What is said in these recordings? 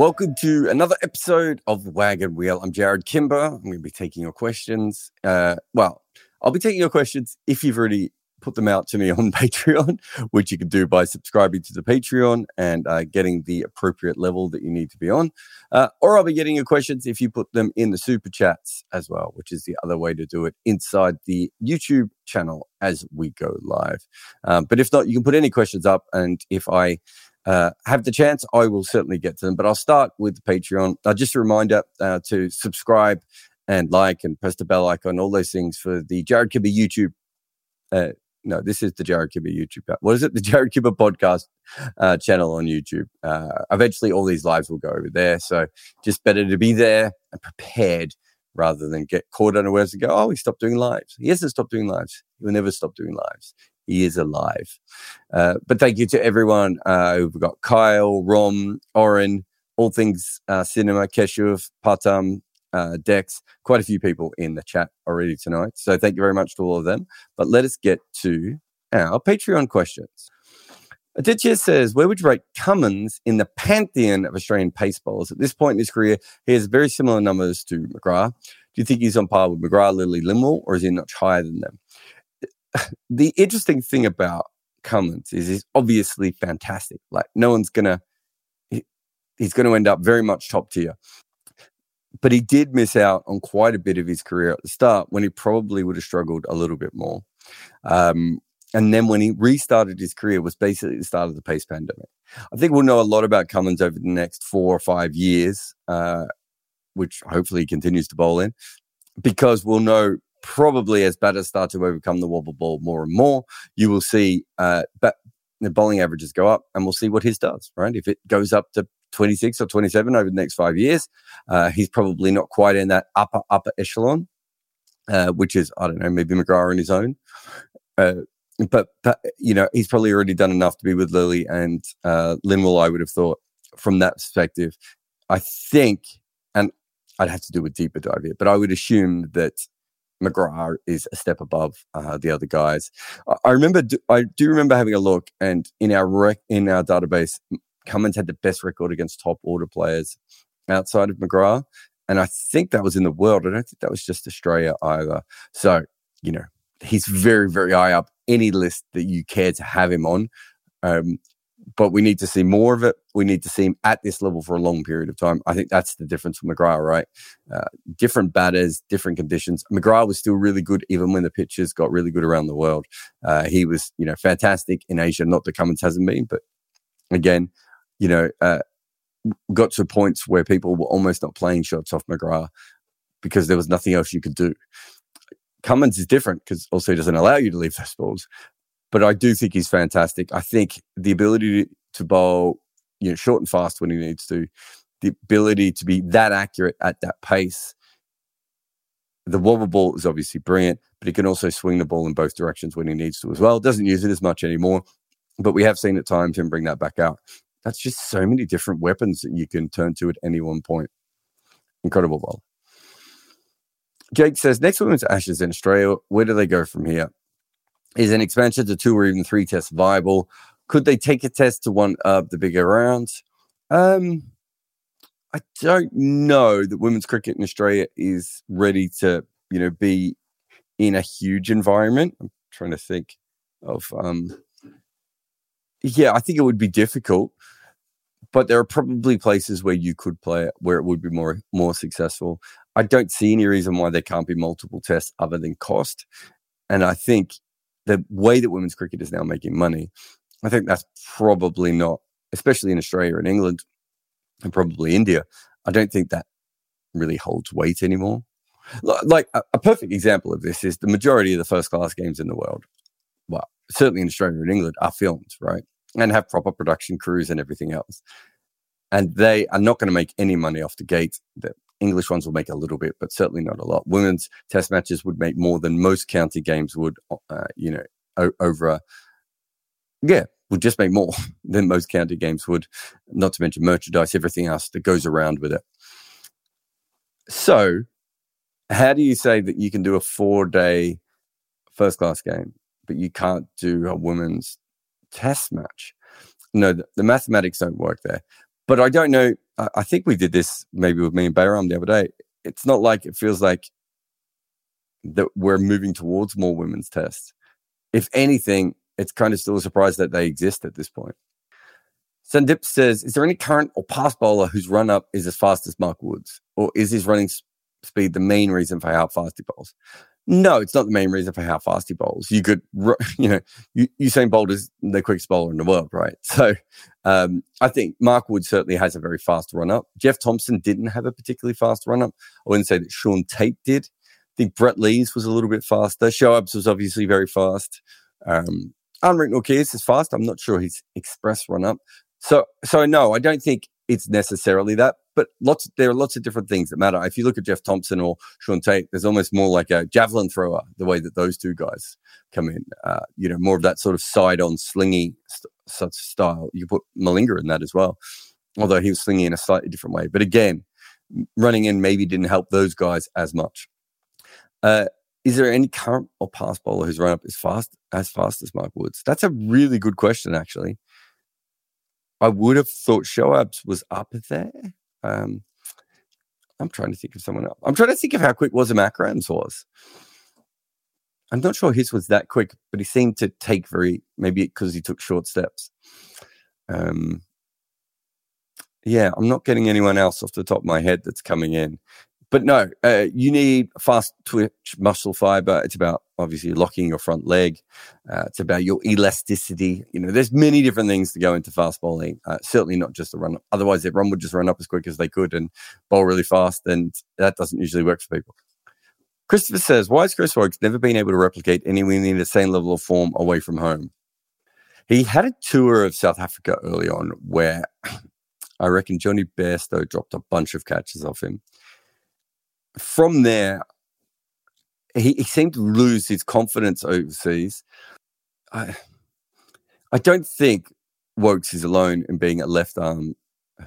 Welcome to another episode of Wagon Wheel. I'm Jarrod Kimber. I'm going to be taking your questions. Uh, well, I'll be taking your questions if you've already put them out to me on Patreon, which you can do by subscribing to the Patreon and uh, getting the appropriate level that you need to be on. Uh, or I'll be getting your questions if you put them in the super chats as well, which is the other way to do it inside the YouTube channel as we go live. Um, but if not, you can put any questions up. And if I uh, have the chance, I will certainly get to them. But I'll start with the Patreon. Uh, just a reminder uh, to subscribe and like and press the bell icon, all those things for the Jarrod Kimber YouTube. Uh, no, this is the Jarrod Kimber YouTube. What is it? The Jarrod Kimber podcast uh, channel on YouTube. Uh, eventually, all these lives will go over there. So just better to be there and prepared rather than get caught unawares and go, oh, he stopped doing lives. He hasn't stopped doing lives. He will never stop doing lives he is alive. Uh, but thank you to everyone. Uh, we've got Kyle, Rom, Oren, all things uh, cinema, Keshuv, Patam, uh, Dex, quite a few people in the chat already tonight. So thank you very much to all of them. But let us get to our Patreon questions. Aditya says, where would you rate Cummins in the pantheon of Australian pace bowlers? At this point in his career, he has very similar numbers to McGrath. Do you think he's on par with McGrath, Lillee, Lindwall, or is he much higher than them? the interesting thing about Cummins is he's obviously fantastic. Like no one's gonna, he, he's going to end up very much top tier. But he did miss out on quite a bit of his career at the start when he probably would have struggled a little bit more. Um, and then when he restarted his career was basically the start of the pace pandemic. I think we'll know a lot about Cummins over the next four or five years, uh, which hopefully he continues to bowl in, because we'll know probably as batters start to overcome the wobble ball more and more, you will see uh, bat- the bowling averages go up, and we'll see what his does. Right, if it goes up to 26 or 27 over the next five years, uh, he's probably not quite in that upper upper echelon, uh, which is I don't know maybe McGrath on his own. Uh, but, but you know he's probably already done enough to be with Lillee and uh, Lindwall. I would have thought from that perspective. I think, and I'd have to do a deeper dive here, but I would assume that McGrath is a step above uh, the other guys. I remember, I do remember having a look, and in our rec- in our database, Cummins had the best record against top order players outside of McGrath, and I think that was in the world. I don't think that was just Australia either. So you know, he's very, very high up any list that you care to have him on. Um, but we need to see more of it. We need to see him at this level for a long period of time. I think that's the difference with McGrath, right? Uh, different batters, different conditions. McGrath was still really good even when the pitches got really good around the world. Uh, he was, you know, fantastic in Asia. Not that Cummins hasn't been, but again, you know, uh, got to points where people were almost not playing shots off McGrath because there was nothing else you could do. Cummins is different because also doesn't allow you to leave those balls but I do think he's fantastic. I think the ability to, bowl, you know, short and fast when he needs to, the ability to be that accurate at that pace. The wobble ball is obviously brilliant, but he can also swing the ball in both directions when he needs to as well. Doesn't use it as much anymore, but we have seen at times him bring that back out. That's just so many different weapons that you can turn to at any one point. Incredible ball. Jake says, next women's Ashes in Australia, where do they go from here? Is an expansion to two or even three tests viable? Could they take a test to one of the bigger rounds? Um, I don't know that women's cricket in Australia is ready to, you know, be in a huge environment. I'm trying to think of, um, yeah, I think it would be difficult, but there are probably places where you could play it where it would be more more successful. I don't see any reason why there can't be multiple tests other than cost, and I think the way that women's cricket is now making money, I think that's probably not, especially in Australia and England, and probably India. I don't think that really holds weight anymore. Like a, a perfect example of this is the majority of the first class games in the world, well, certainly in Australia and England, are filmed, right? And have proper production crews and everything else. And they are not going to make any money off the gate. The English ones will make a little bit, but certainly not a lot. Women's test matches would make more than most county games would, uh, you know, o- over a, yeah, would just make more than most county games would, not to mention merchandise, everything else that goes around with it. So, how do you say that you can do a four day first class game, but you can't do a women's test match? No, the, the mathematics don't work there. But I don't know. I, I think we did this maybe with me and Bayram the other day. It's not like it feels like that we're moving towards more women's tests. If anything, it's kind of still a surprise that they exist at this point. Sandip says, Is there any current or past bowler whose run up is as fast as Mark Woods? Or is his running speed the main reason for how fast he bowls? No, it's not the main reason for how fast he bowls. You could, you know, Usain Bolt is the quickest bowler in the world, right? So um, I think Mark Wood certainly has a very fast run up. Jeff Thomson didn't have a particularly fast run up. I wouldn't say that Shaun Tait did. I think Brett Lees was a little bit faster. Shoaib's was obviously very fast. Um, Nortje is fast. I'm not sure his express run up. So, so no, I don't think it's necessarily that. But lots, there are lots of different things that matter. If you look at Jeff Thomson or Shaun Tait, there's almost more like a javelin thrower the way that those two guys come in. Uh, you know, more of that sort of side-on slingy st- style. You put Malinga in that as well, although he was slinging in a slightly different way. But again, running in maybe didn't help those guys as much. Uh, is there any current or past bowler who's run up as fast as fast as Mark Woods? That's a really good question, actually. I would have thought Shoaib's was up there. Um, I'm trying to think of someone else. I'm trying to think of how quick Wasim Akram's was. I'm not sure his was that quick, but he seemed to take very maybe because he took short steps. Um, yeah, I'm not getting anyone else off the top of my head that's coming in but no, uh, you need fast twitch muscle fiber. It's about obviously locking your front leg. Uh, it's about your elasticity. You know, there's many different things to go into fast bowling. Uh, certainly not just the run. Otherwise, everyone would just run up as quick as they could and bowl really fast, and that doesn't usually work for people. Christopher says, "Why has Chris Woakes never been able to replicate anywhere near the same level of form away from home?" He had a tour of South Africa early on where I reckon Johnny Bairstow dropped a bunch of catches off him from there, he, he seemed to lose his confidence overseas. I, I don't think Woakes is alone in being a left arm,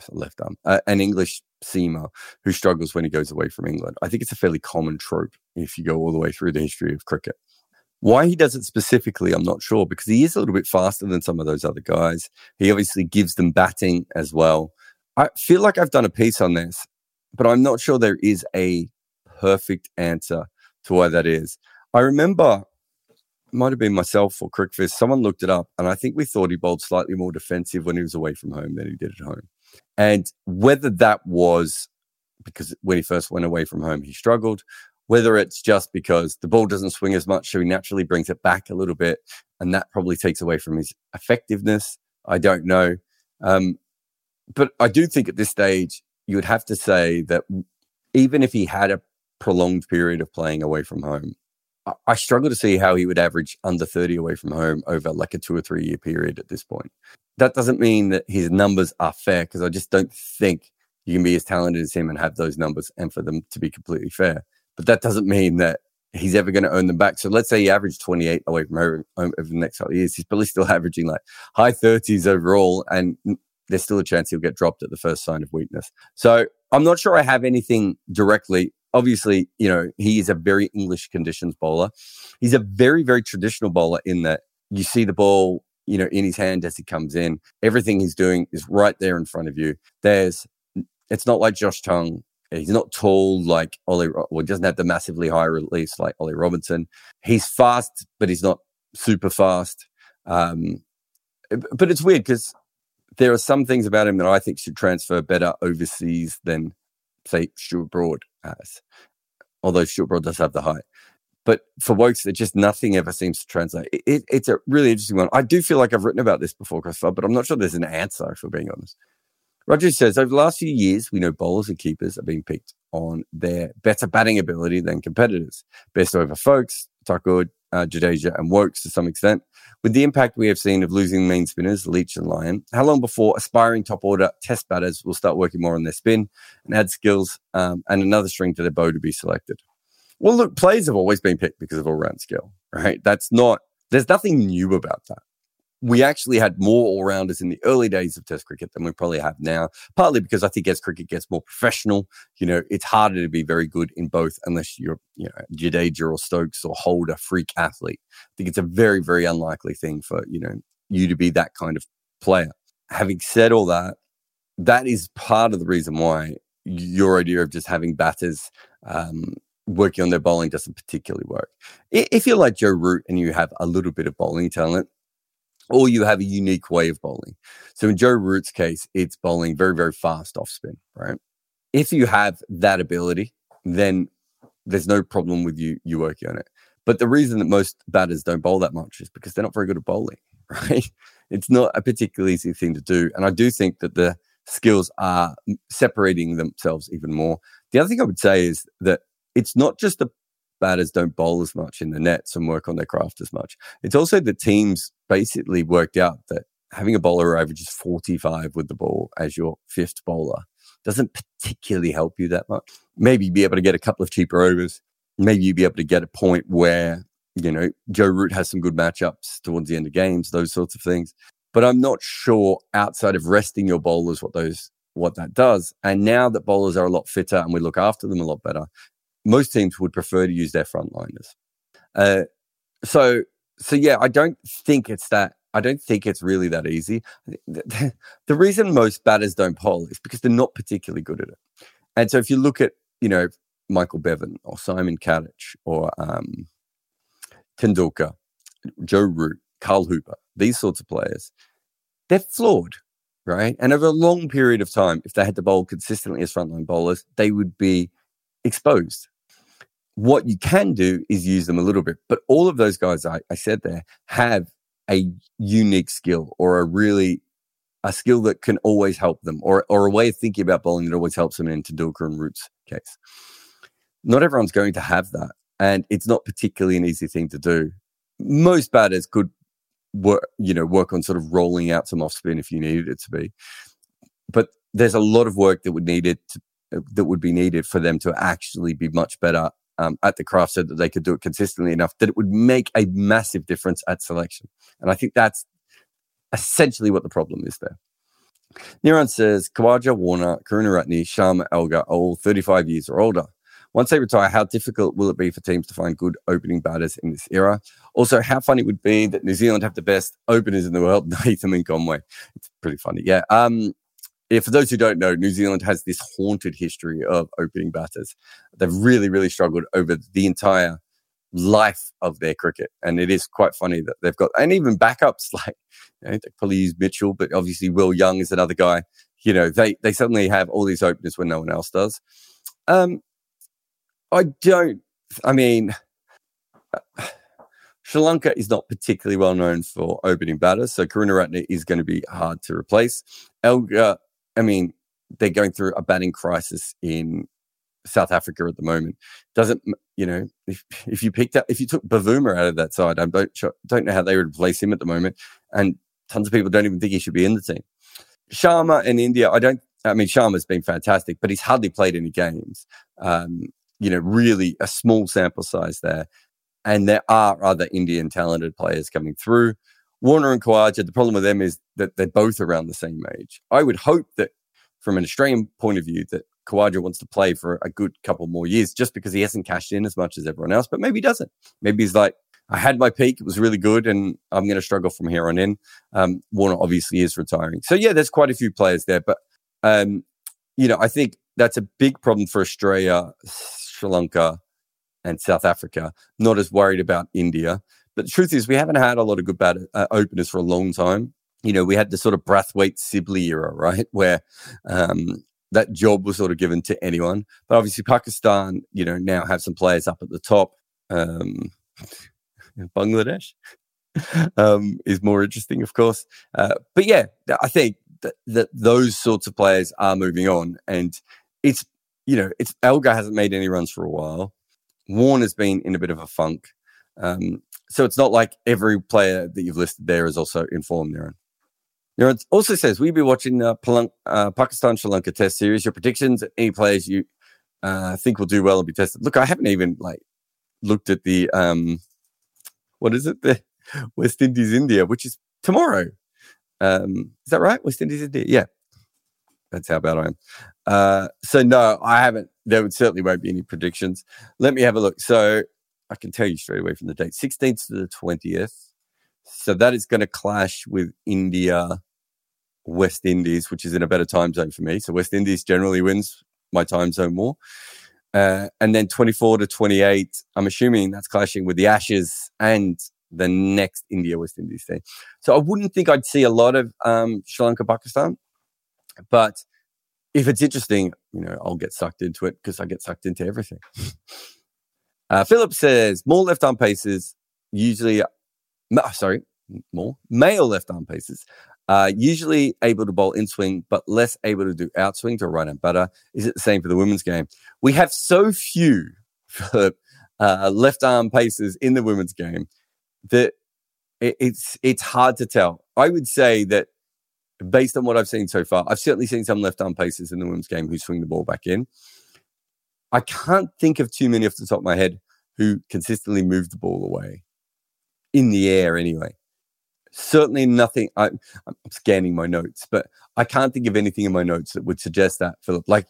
left arm, an English seamer who struggles when he goes away from England. I think it's a fairly common trope if you go all the way through the history of cricket. Why he does it specifically, I'm not sure because he is a little bit faster than some of those other guys. He obviously gives them batting as well. I feel like I've done a piece on this, but I'm not sure there is a perfect answer to why that is. I remember it might have been myself or CricViz. Someone looked it up, and I think we thought he bowled slightly more defensive when he was away from home than he did at home. And whether that was because when he first went away from home, he struggled, whether it's just because the ball doesn't swing as much, so he naturally brings it back a little bit, and that probably takes away from his effectiveness. I don't know. Um, but I do think at this stage, you would have to say that even if he had a prolonged period of playing away from home. I, struggle to see how he would average under 30 away from home over like a two or three year period at this point. That doesn't mean that his numbers are fair because I just don't think you can be as talented as him and have those numbers and for them to be completely fair. But that doesn't mean that he's ever going to earn them back. So let's say he averaged 28 away from home over the next couple of years. He's probably still averaging like high 30s overall, and there's still a chance he'll get dropped at the first sign of weakness. So I'm not sure I have anything directly obviously, you know, he is a very English conditions bowler. He's a very, very traditional bowler in that you see the ball, you know, in his hand as he comes in. Everything he's doing is right there in front of you. There's It's not like Josh Tongue. He's not tall like Ollie. Well, he doesn't have the massively high release like Ollie Robinson. He's fast, but he's not super fast. Um, but it's weird because there are some things about him that I think should transfer better overseas than, say, Stuart Broad has. Although Stuart Broad does have the height. But for Woakes, it just nothing ever seems to translate. It, it, it's a really interesting one. I do feel like I've written about this before, Christopher, but I'm not sure there's an answer, if we're being honest. Roger says, over the last few years, we know bowlers and keepers are being picked on their better batting ability than competitors. Best over Foakes, Tuckwood, uh, Jadeja, and Woakes to some extent. With the impact we have seen of losing main spinners, Leach and Lyon, how long before aspiring top order test batters will start working more on their spin and add skills um, and another string to their bow to be selected? Well, look, players have always been picked because of all round skill, right? That's not, there's nothing new about that we actually had more all rounders in the early days of Test cricket than we probably have now. Partly because I think as cricket gets more professional, you know, it's harder to be very good in both unless you're, you know, Jadeja or Stokes or Holder freak athlete. I think it's a very, very unlikely thing for, you know, you to be that kind of player. Having said all that, that is part of the reason why your idea of just having batters um, working on their bowling doesn't particularly work. If you're like Joe Root and you have a little bit of bowling talent, or you have a unique way of bowling. So in Joe Root's case, it's bowling very, very fast off spin, right? If you have that ability, then there's no problem with you you working on it. But the reason that most batters don't bowl that much is because they're not very good at bowling, right? It's not a particularly easy thing to do. And I do think that the skills are separating themselves even more. The other thing I would say is that it's not just the batters don't bowl as much in the nets and work on their craft as much. It's also the teams basically worked out that having a bowler averages 45 with the ball as your fifth bowler doesn't particularly help you that much. Maybe be able to get a couple of cheaper overs. Maybe you'd be able to get a point where, you know, Joe Root has some good matchups towards the end of games, those sorts of things. But I'm not sure outside of resting your bowlers what those what that does. And now that bowlers are a lot fitter and we look after them a lot better, most teams would prefer to use their frontliners. Uh, so, so yeah, I don't think it's that. I don't think it's really that easy. The, the reason most batters don't bowl is because they're not particularly good at it. And so, if you look at you know Michael Bevan or Simon Katich or um, Tendulkar, Joe Root, Carl Hooper, these sorts of players, they're flawed, right? And over a long period of time, if they had to bowl consistently as frontline bowlers, they would be exposed what you can do is use them a little bit. But all of those guys I, I said there have a unique skill or a really a skill that can always help them or, or a way of thinking about bowling that always helps them in Tendulkar and Root's case. Not everyone's going to have that. And it's not particularly an easy thing to do. Most batters could work, you know, work on sort of rolling out some off spin if you needed it to be. But there's a lot of work that would need it to, that would be needed for them to actually be much better um, at the craft so that they could do it consistently enough that it would make a massive difference at selection. And I think that's essentially what the problem is there. Niran says Khawaja, Warner, Karunaratne, Sharma, Elgar are all 35 years or older. Once they retire, how difficult will it be for teams to find good opening batters in this era? Also, how funny it would be that New Zealand have the best openers in the world, Latham and Conway. It's pretty funny. Yeah. Um, yeah, for those who don't know, New Zealand has this haunted history of opening batters. They've really, really struggled over the entire life of their cricket. And it is quite funny that they've got, and even backups like, you know, they probably use Mitchell, but obviously Will Young is another guy. You know, they, they suddenly have all these openers when no one else does. Um, I don't, I mean, Sri Lanka is not particularly well known for opening batters, so Karunaratne is going to be hard to replace. Elgar I mean, they're going through a batting crisis in South Africa at the moment. Doesn't you know if if you picked up if you took Bavuma out of that side, I don't don't know how they would replace him at the moment, and tons of people don't even think he should be in the team. Sharma in India, I don't. I mean, Sharma's been fantastic, but he's hardly played any games. Um, you know, really a small sample size there, and there are other Indian talented players coming through. Warner and Khawaja, the problem with them is that they're both around the same age. I would hope that from an Australian point of view, that Khawaja wants to play for a good couple more years just because he hasn't cashed in as much as everyone else, but maybe he doesn't. Maybe he's like, I had my peak, it was really good, and I'm going to struggle from here on in. Um, Warner obviously is retiring. So, yeah, there's quite a few players there, but um, you know, I think that's a big problem for Australia, Sri Lanka, and South Africa. Not as worried about India. But the truth is, we haven't had a lot of good bad uh, openers for a long time. You know, we had the sort of Brathwaite Sibley era, right, where um, that job was sort of given to anyone. But obviously, Pakistan, you know, now have some players up at the top. Um, Bangladesh um, is more interesting, of course. Uh, but yeah, I think that, that those sorts of players are moving on, and it's you know, it's Elgar hasn't made any runs for a while. Warner's been in a bit of a funk. Um, so it's not like every player that you've listed there is also informed Niran. Niran also says, we'll be watching the uh, Pakistan Sri Lanka test series. Your predictions, any players you uh, think will do well and be tested. Look, I haven't even like looked at the, um, what is it? The West Indies India, which is tomorrow. Um, is that right? West Indies India? Yeah. That's how bad I am. Uh, so no, I haven't. There would certainly won't be any predictions. Let me have a look. So I can tell you straight away from the date 16th to the 20th. So that is going to clash with India, West Indies, which is in a better time zone for me. So West Indies generally wins my time zone more. Uh, and then 24 to 28, I'm assuming that's clashing with the Ashes and the next India West Indies team. So I wouldn't think I'd see a lot of um, Sri Lanka Pakistan. But if it's interesting, you know, I'll get sucked into it because I get sucked into everything. uh, Philip says more left arm paces, usually, uh, sorry, more male left arm paces, uh, usually able to bowl in swing, but less able to do outswing to right hand batter. Is it the same for the women's game? We have so few, uh, left arm paces in the women's game that it, it's it's hard to tell. I would say that based on what I've seen so far, I've certainly seen some left arm paces in the women's game who swing the ball back in. I can't think of too many off the top of my head who consistently move the ball away in the air anyway. Certainly nothing. I, am scanning my notes, but I can't think of anything in my notes that would suggest that, Philip. Like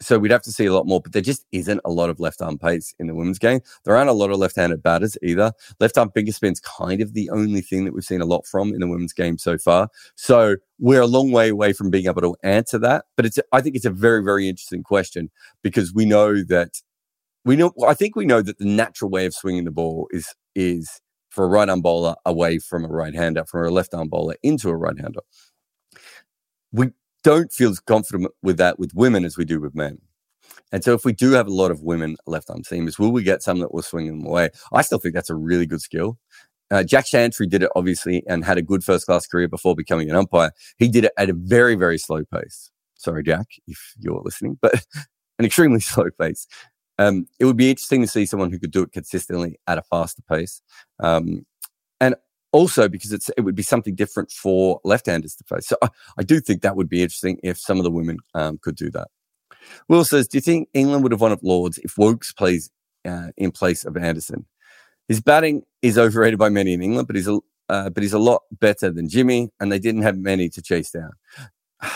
so we'd have to see a lot more, but there just isn't a lot of left arm pace in the women's game. There aren't a lot of left handed batters either. Left arm finger spin's kind of the only thing that we've seen a lot from in the women's game so far. So we're a long way away from being able to answer that. But it's, I think it's a very, very interesting question because we know that we know, I think we know that the natural way of swinging the ball is, is for a right arm bowler away from a right hander, from a left arm bowler into a right hander. We don't feel as confident with that with women as we do with men. And so, if we do have a lot of women left arm seamers, will we get some that will swing them away? I still think that's a really good skill. Uh, Jack Shantry did it obviously and had a good first class career before becoming an umpire. He did it at a very, very slow pace. Sorry, Jack, if you're listening, but an extremely slow pace. Um, it would be interesting to see someone who could do it consistently at a faster pace. Um, and also because it's it would be something different for left-handers to face. So I, I do think that would be interesting if some of the women um, could do that. Will says, "Do you think England would have won at Lords if Woakes plays uh, in place of Anderson? His batting is overrated by many in England, but he's a uh, but he's a lot better than Jimmy, and they didn't have many to chase down."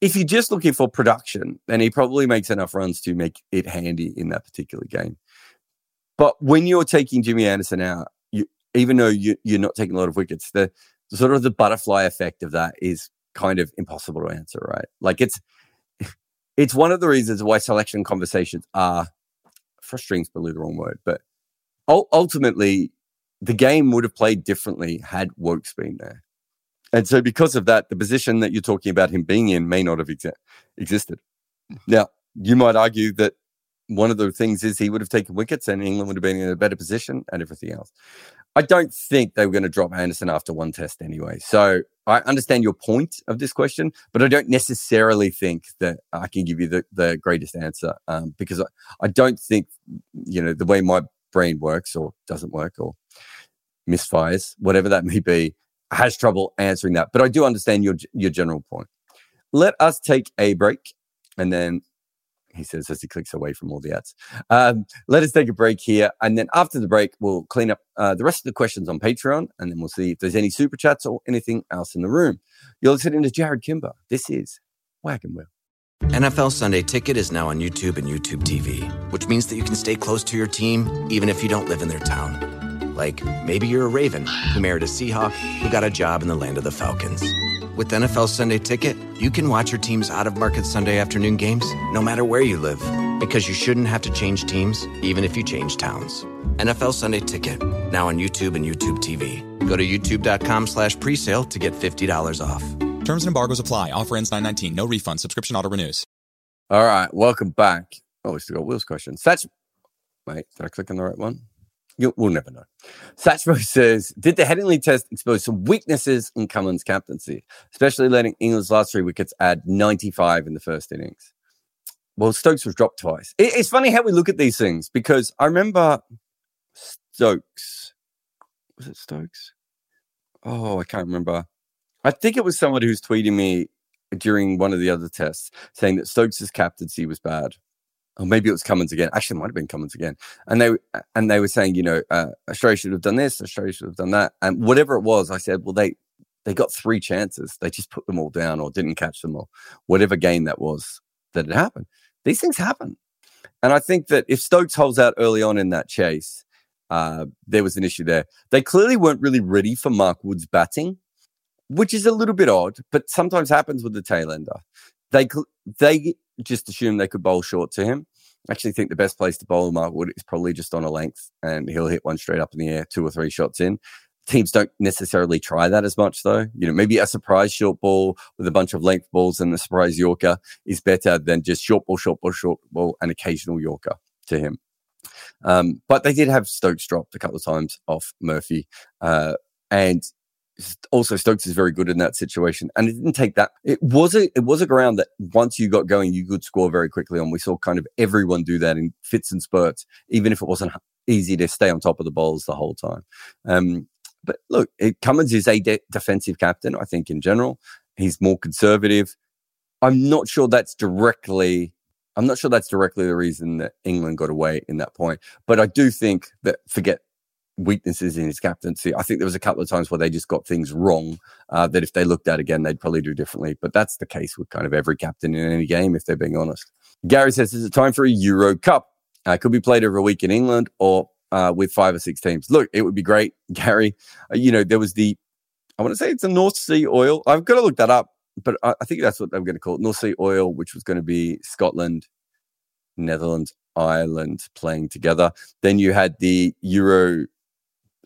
if you're just looking for production, then he probably makes enough runs to make it handy in that particular game. But when you're taking Jimmy Anderson out, you, even though you, you're not taking a lot of wickets, the, the sort of the butterfly effect of that is kind of impossible to answer, right? Like it's it's one of the reasons why selection conversations are frustrating is probably the wrong word, but ultimately the game would have played differently had Woakes been there. And so because of that, the position that you're talking about him being in may not have ex- existed. Mm. Now, you might argue that one of the things is he would have taken wickets and England would have been in a better position and everything else. I don't think they were going to drop Anderson after one test anyway. So I understand your point of this question, but I don't necessarily think that I can give you the, the greatest answer um, because I, I don't think, you know, the way my brain works or doesn't work or misfires, whatever that may be, has trouble answering that. But I do understand your, your general point. Let us take a break and then he says as he clicks away from all the ads. Um, let us take a break here. And then after the break, we'll clean up uh, the rest of the questions on Patreon. And then we'll see if there's any super chats or anything else in the room. You're listening to Jarrod Kimber. This is Wagon Wheel. NFL Sunday Ticket is now on YouTube and YouTube TV, which means that you can stay close to your team even if you don't live in their town. Like maybe you're a Raven who married a Seahawk who got a job in the land of the Falcons. With NFL Sunday Ticket, you can watch your team's out of market Sunday afternoon games no matter where you live because you shouldn't have to change teams even if you change towns. NFL Sunday Ticket, now on YouTube and YouTube TV. Go to youtube.com slash presale to get $50 off. Terms and embargoes apply. Offer ends 919. No refund. Subscription auto renews. All right, welcome back. Oh, we still got Will's question. Satch, wait, did I click on the right one? You, we'll never know. Satchmo says, did the Headingley test expose some weaknesses in Cummins' captaincy, especially letting England's last three wickets add 95 in the first innings? Well, Stokes was dropped twice. It, it's funny how we look at these things because I remember Stokes. Was it Stokes? Oh, I can't remember. I think it was someone who's tweeting me during one of the other tests saying that Stokes' captaincy was bad. Or maybe it was Cummins again. Actually, it might have been Cummins again. And they and they were saying, you know, uh, Australia should have done this, Australia should have done that, and whatever it was, I said, well, they they got three chances. They just put them all down or didn't catch them all. Whatever game that was that had happened. These things happen. And I think that if Stokes holds out early on in that chase, uh, there was an issue there. They clearly weren't really ready for Mark Wood's batting which is a little bit odd, but sometimes happens with the tail ender. They they just assume they could bowl short to him. I actually think the best place to bowl Mark Wood is probably just on a length, and he'll hit one straight up in the air, two or three shots in. Teams don't necessarily try that as much, though. You know, maybe a surprise short ball with a bunch of length balls and the surprise Yorker is better than just short ball, short ball, short ball, and occasional Yorker to him. Um, but they did have Stokes dropped a couple of times off Murphy, uh, and also Stokes is very good in that situation, and it didn't take that. It was a it was a ground that once you got going, you could score very quickly on. We saw kind of everyone do that in fits and spurts, even if it wasn't easy to stay on top of the balls the whole time. Um, but look, it, Cummins is a de- defensive captain. I think in general, he's more conservative. I'm not sure that's directly. I'm not sure that's directly the reason that England got away in that point, but I do think that forget weaknesses in his captaincy. I think there was a couple of times where they just got things wrong uh, that if they looked at again, they'd probably do differently. But that's the case with kind of every captain in any game, if they're being honest. Gary says, is it time for a Euro Cup? Uh, could be played every week in England or uh, with five or six teams. Look, it would be great, Gary. Uh, you know, there was the, I want to say it's a North Sea oil. I've got to look that up, but I, I think that's what I'm going to call it. North Sea oil, which was going to be Scotland, Netherlands, Ireland playing together. Then you had the Euro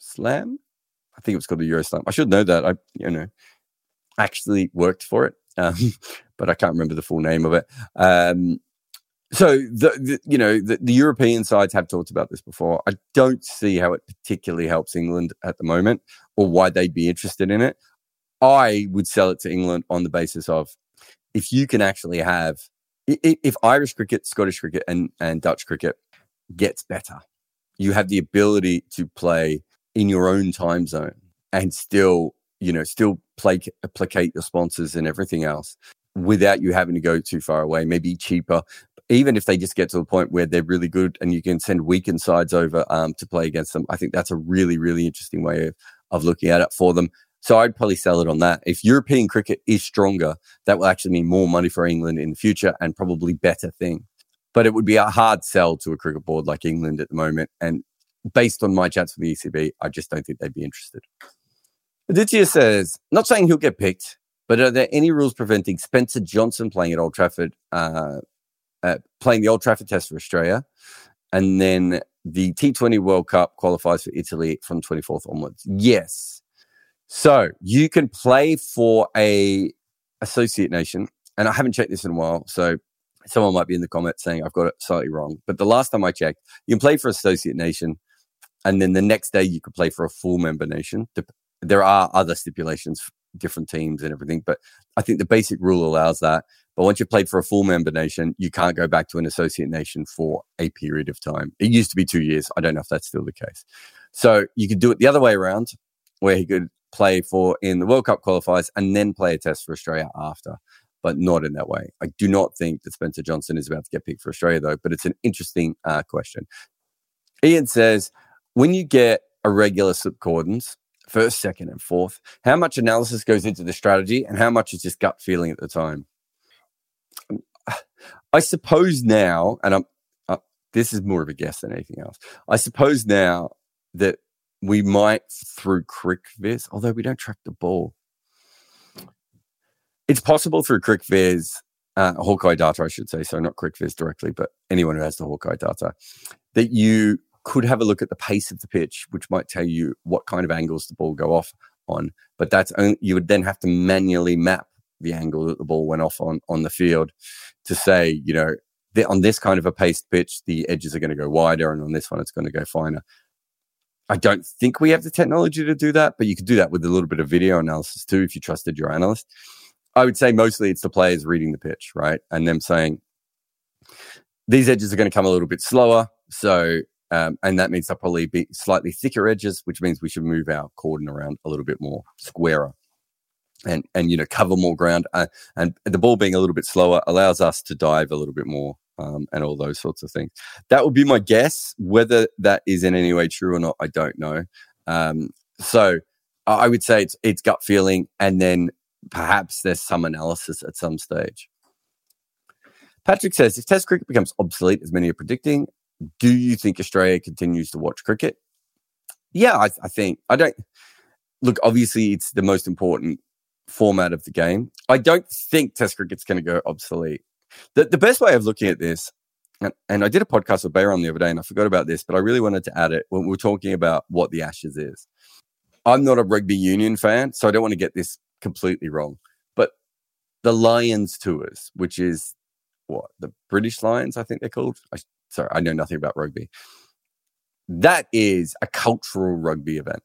Slam. I think it was called the Euro Slam. I should know that. I, you know, actually worked for it, um, but I can't remember the full name of it. Um, so the, the, you know the, the, European sides have talked about this before. I don't see how it particularly helps England at the moment, or why they'd be interested in it. I would sell it to England on the basis of if you can actually have if Irish cricket, Scottish cricket, and and Dutch cricket gets better, you have the ability to play in your own time zone and still, you know, still placate, placate your sponsors and everything else without you having to go too far away, maybe cheaper. Even if they just get to a point where they're really good and you can send weakened sides over um, to play against them, I think that's a really, really interesting way of, of looking at it for them. So I'd probably sell it on that. If European cricket is stronger, that will actually mean more money for England in the future and probably better thing. But it would be a hard sell to a cricket board like England at the moment. And based on my chats for the ECB, I just don't think they'd be interested. Aditya says, not saying he'll get picked, but are there any rules preventing Spencer Johnson playing at Old Trafford, uh, uh, playing the Old Trafford Test for Australia, and then the T20 World Cup qualifies for Italy from 24th onwards? Yes. So you can play for a associate nation, and I haven't checked this in a while, so someone might be in the comments saying I've got it slightly wrong. But the last time I checked, you can play for associate nation and then the next day you could play for a full member nation. There are other stipulations, different teams and everything, but I think the basic rule allows that. But once you've played for a full member nation, you can't go back to an associate nation for a period of time. It used to be two years. I don't know if that's still the case. So you could do it the other way around, where he could play for in the World Cup qualifiers and then play a test for Australia after, but not in that way. I do not think that Spencer Johnson is about to get picked for Australia, though, but it's an interesting uh, question. Ian says, when you get irregular slip cordons, first, second, and fourth, how much analysis goes into the strategy and how much is just gut feeling at the time? I suppose now, and I'm, uh, this is more of a guess than anything else. I suppose now that we might through CricViz, although we don't track the ball. It's possible through CricViz, uh, Hawkeye data, I should say, so not CricViz directly, but anyone who has the Hawkeye data, that you could have a look at the pace of the pitch, which might tell you what kind of angles the ball go off on. But that's only, you would then have to manually map the angle that the ball went off on on the field to say, you know, on this kind of a paced pitch, the edges are going to go wider, and on this one, it's going to go finer. I don't think we have the technology to do that, but you could do that with a little bit of video analysis too if you trusted your analyst. I would say mostly it's the players reading the pitch, right? And them saying, these edges are going to come a little bit slower. So, um, and that means they'll probably be slightly thicker edges, which means we should move our cordon around a little bit more squarer and, and, you know, cover more ground. Uh, and the ball being a little bit slower allows us to dive a little bit more um, and all those sorts of things. That would be my guess. Whether that is in any way true or not, I don't know. Um, so I would say it's it's gut feeling, and then perhaps there's some analysis at some stage. Patrick says, if Test cricket becomes obsolete, as many are predicting, do you think Australia continues to watch cricket? Yeah, I, I think I don't. Look, obviously, it's the most important format of the game. I don't think Test cricket's going to go obsolete. The, the best way of looking at this, and, and I did a podcast with Bayron the other day, and I forgot about this, but I really wanted to add it when we we're talking about what the Ashes is. I'm not a rugby union fan, so I don't want to get this completely wrong. But the Lions tours, which is what the British Lions, I think they're called. I, sorry, I know nothing about rugby. That is a cultural rugby event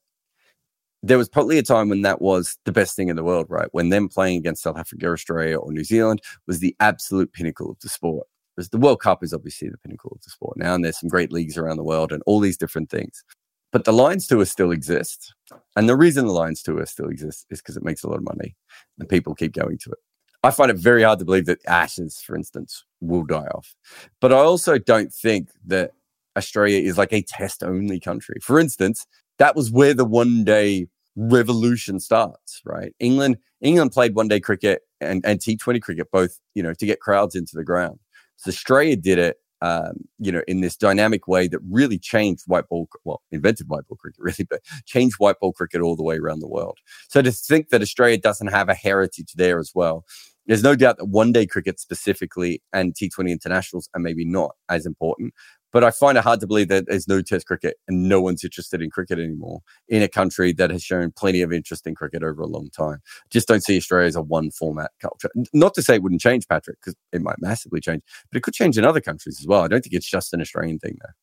there was probably a time when that was the best thing in the world, right? When them playing against South Africa, Australia, or New Zealand was the absolute pinnacle of the sport. Because the World Cup is obviously the pinnacle of the sport now, and there's some great leagues around the world and all these different things. But the Lions Tour still exists. And the reason the Lions Tour still exists is because it makes a lot of money and people keep going to it. I find it very hard to believe that Ashes, for instance, will die off. But I also don't think that Australia is like a test only country. For instance, that was where the one day revolution starts, right? England, England played one day cricket and, and T20 cricket, both, you know, to get crowds into the ground. So Australia did it, um, you know, in this dynamic way that really changed white ball, well, invented white ball cricket really, but changed white ball cricket all the way around the world. So to think that Australia doesn't have a heritage there as well, there's no doubt that one day cricket specifically and T20 internationals are maybe not as important, but I find it hard to believe that there's no test cricket and no one's interested in cricket anymore in a country that has shown plenty of interest in cricket over a long time. Just don't see Australia as a one format culture. Not to say it wouldn't change, Patrick, because it might massively change, but it could change in other countries as well. I don't think it's just an Australian thing there.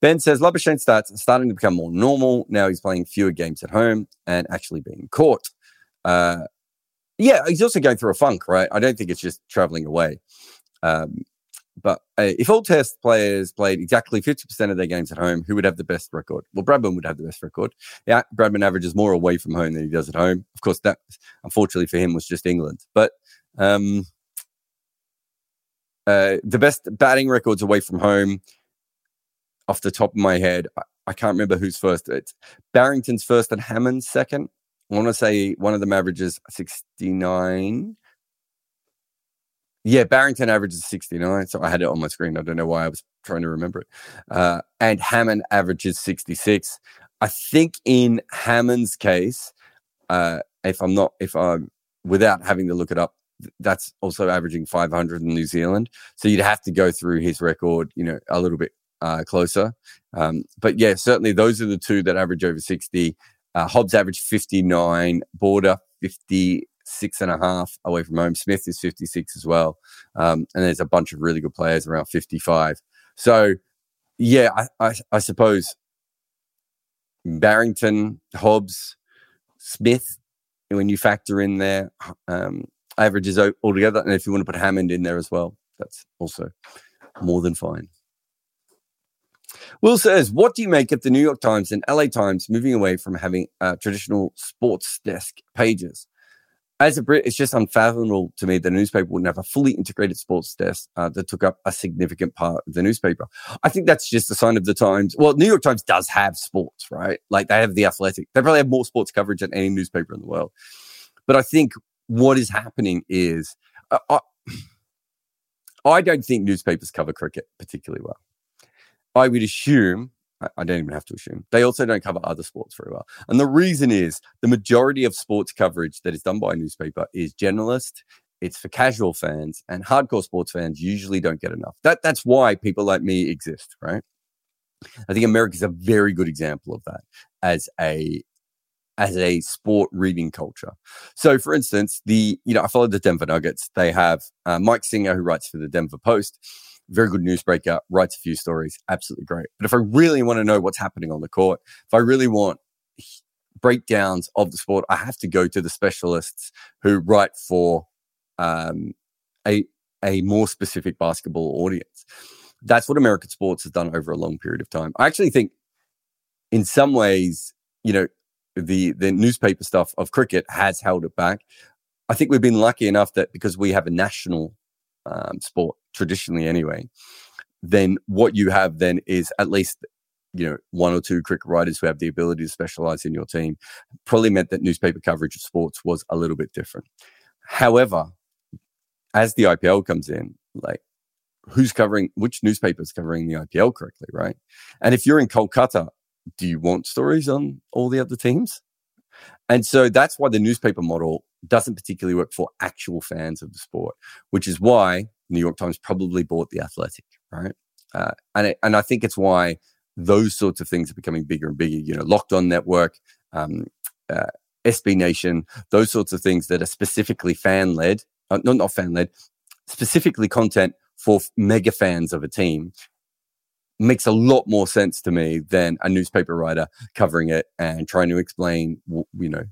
Ben says Labuschagne stats are starting to become more normal. Now he's playing fewer games at home and actually being caught. Uh, yeah, he's also going through a funk, right? I don't think it's just traveling away. Um, but uh, if all test players played exactly 50% of their games at home, who would have the best record? Well, Bradman would have the best record. Yeah, Bradman averages more away from home than he does at home. Of course, that unfortunately for him was just England. But um, uh, the best batting records away from home, off the top of my head, I, I can't remember who's first. It's Barrington's first and Hammond's second. I want to say one of them averages 69 yeah, Barrington averages 69. So I had it on my screen. I don't know why I was trying to remember it. Uh, and Hammond averages 66. I think in Hammond's case, uh, if I'm not, if I'm without having to look it up, that's also averaging 500 in New Zealand. So you'd have to go through his record, you know, a little bit uh, closer. Um, but yeah, certainly those are the two that average over 60. Uh, Hobbs average 59, Border 50, six and a half away from home. Smith is 56 as well. Um, and there's a bunch of really good players around 55. So, yeah, I, I, I suppose Barrington, Hobbs, Smith, when you factor in their um, averages altogether, and if you want to put Hammond in there as well, that's also more than fine. Will says, What do you make of the New York Times and LA Times moving away from having uh, traditional sports desk pages? as a Brit, it's just unfathomable to me that a newspaper wouldn't have a fully integrated sports desk uh, that took up a significant part of the newspaper. I think that's just a sign of the times. Well, New York Times does have sports, right? Like they have the athletic. They probably have more sports coverage than any newspaper in the world. But I think what is happening is uh, I, I don't think newspapers cover cricket particularly well. I would assume I, don't even have to assume. They also don't cover other sports very well. And the reason is the majority of sports coverage that is done by a newspaper is generalist. It's for casual fans and hardcore sports fans usually don't get enough. That that's why people like me exist, right? I think America is a very good example of that as a as a sport reading culture. So, for instance, the you know I follow the Denver Nuggets. They have uh, Mike Singer who writes for the Denver Post, very good newsbreaker, writes a few stories, absolutely great. But if I really want to know what's happening on the court, if I really want breakdowns of the sport, I have to go to the specialists who write for um, a a more specific basketball audience. That's what American sports has done over a long period of time. I actually think, in some ways, you know, the the newspaper stuff of cricket has held it back. I think we've been lucky enough that because we have a national um, sport traditionally anyway, then what you have then is at least you know one or two cricket writers who have the ability to specialize in your team. Probably meant that newspaper coverage of sports was a little bit different. However, as the IPL comes in, like who's covering which newspapers covering the IPL correctly, right? And if you're in Kolkata do you want stories on all the other teams? And so that's why the newspaper model doesn't particularly work for actual fans of the sport, which is why New York Times probably bought the Athletic, right? Uh, and it, and I think it's why those sorts of things are becoming bigger and bigger. You know, Locked On Network, um, uh, SB Nation, those sorts of things that are specifically fan led, uh, not not fan led, specifically content for mega fans of a team makes a lot more sense to me than a newspaper writer covering it and trying to explain, you know,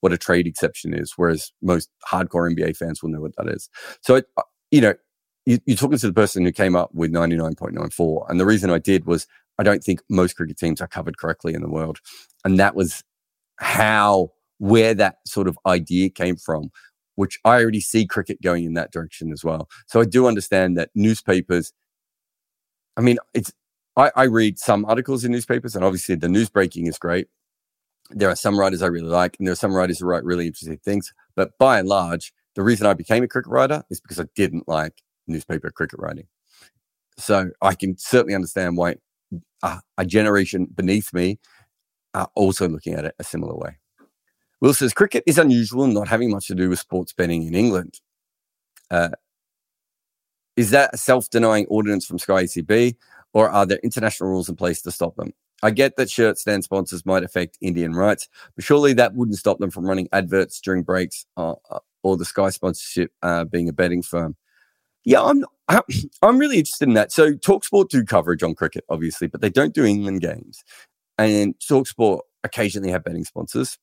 what a trade exception is, whereas most hardcore NBA fans will know what that is. So, it, uh, you know, you, are talking to the person who came up with 99.94. And the reason I did was I don't think most cricket teams are covered correctly in the world. And that was how, where that sort of idea came from, which I already see cricket going in that direction as well. So I do understand that newspapers I mean, it's I, I read some articles in newspapers, and obviously the news breaking is great. There are some writers I really like, and there are some writers who write really interesting things. But by and large, the reason I became a cricket writer is because I didn't like newspaper cricket writing. So I can certainly understand why a, a generation beneath me are also looking at it a similar way. Will says cricket is unusual not having much to do with sports betting in England. Uh, is that a self denying ordinance from Sky ECB, or are there international rules in place to stop them? I get that shirt stand sponsors might affect Indian rights, but surely that wouldn't stop them from running adverts during breaks uh, uh or the Sky sponsorship uh, being a betting firm. Yeah, I'm I'm really interested in that. So Talksport do coverage on cricket, obviously, but they don't do England games, and Talksport occasionally have betting sponsors.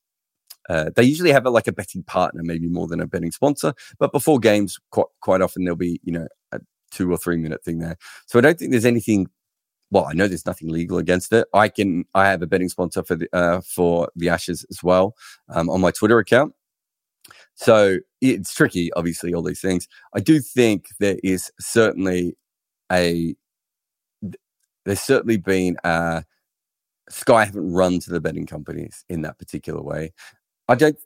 Uh, they usually have a, like a betting partner, maybe more than a betting sponsor. But before games, quite quite often there'll be you know a two or three minute thing there. So I don't think there's anything. Well, I know there's nothing legal against it. I can I have a betting sponsor for the uh, for the Ashes as well um, on my Twitter account. So it's tricky, obviously, all these things. I do think there is certainly a there's certainly been uh Sky haven't run to the betting companies in that particular way. I don't.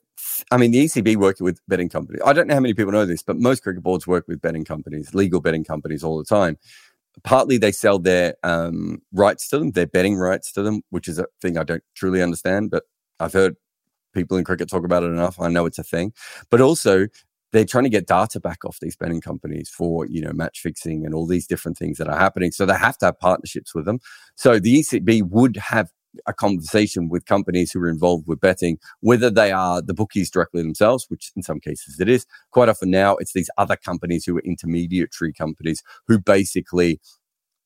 I mean, the ECB working with betting companies. I don't know how many people know this, but most cricket boards work with betting companies, legal betting companies, all the time. Partly, they sell their um, rights to them, their betting rights to them, which is a thing I don't truly understand. But I've heard people in cricket talk about it enough. I know it's a thing. But also, they're trying to get data back off these betting companies for you know match fixing and all these different things that are happening so they have to have partnerships with them so the ecb would have a conversation with companies who are involved with betting, whether they are the bookies directly themselves, which in some cases it is. Quite often now, it's these other companies who are intermediary companies who basically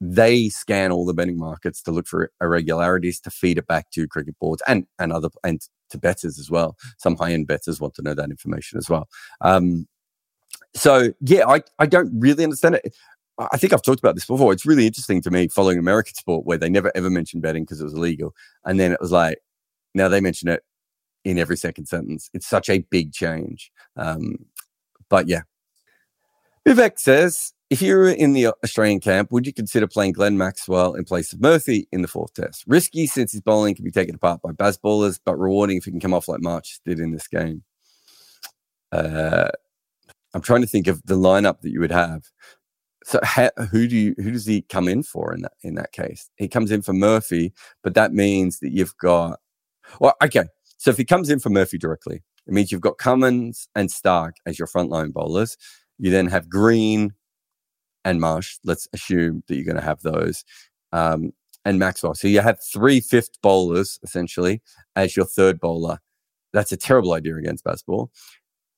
they scan all the betting markets to look for irregularities to feed it back to cricket boards and and other and to betters as well. Some high end betters want to know that information as well. Um, so yeah, I, I don't really understand it. I think I've talked about this before. It's really interesting to me following American sport where they never ever mentioned betting because it was illegal. And then it was like, now they mention it in every second sentence. It's such a big change. Um, but yeah. Vivek says, if you were in the Australian camp, would you consider playing Glenn Maxwell in place of Murphy in the fourth test? Risky since his bowling can be taken apart by Bazballers, but rewarding if he can come off like Marsh did in this game. Uh, I'm trying to think of the lineup that you would have. so ha, who do you who does he come in for in that in that case? He comes in for Murphy, but that means that you've got well, okay. So if he comes in for Murphy directly, it means you've got Cummins and Starc as your frontline bowlers. You then have Green and Marsh. Let's assume that you're going to have those. Um, and Maxwell. So you have three fifth bowlers essentially as your third bowler. That's a terrible idea against Bazball.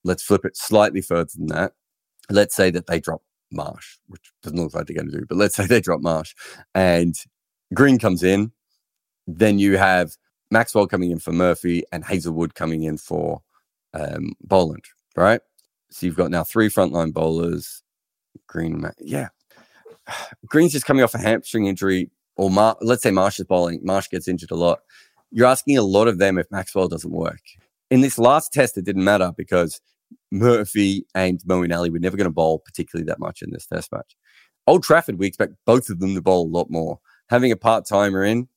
Let's flip it slightly further than that. Let's say that they drop Marsh, which doesn't look like they're going to do, but let's say they drop Marsh and Green comes in. Then you have Maxwell coming in for Murphy and Hazlewood coming in for um, Boland, right? So you've got now three frontline bowlers. Green, yeah. Green's just coming off a hamstring injury, or Mar- let's say Marsh is bowling. Marsh gets injured a lot. You're asking a lot of them if Maxwell doesn't work. In this last test, it didn't matter because Murphy and Moeen Ali were never going to bowl particularly that much in this test match. Old Trafford, we expect both of them to bowl a lot more. Having a part timer in,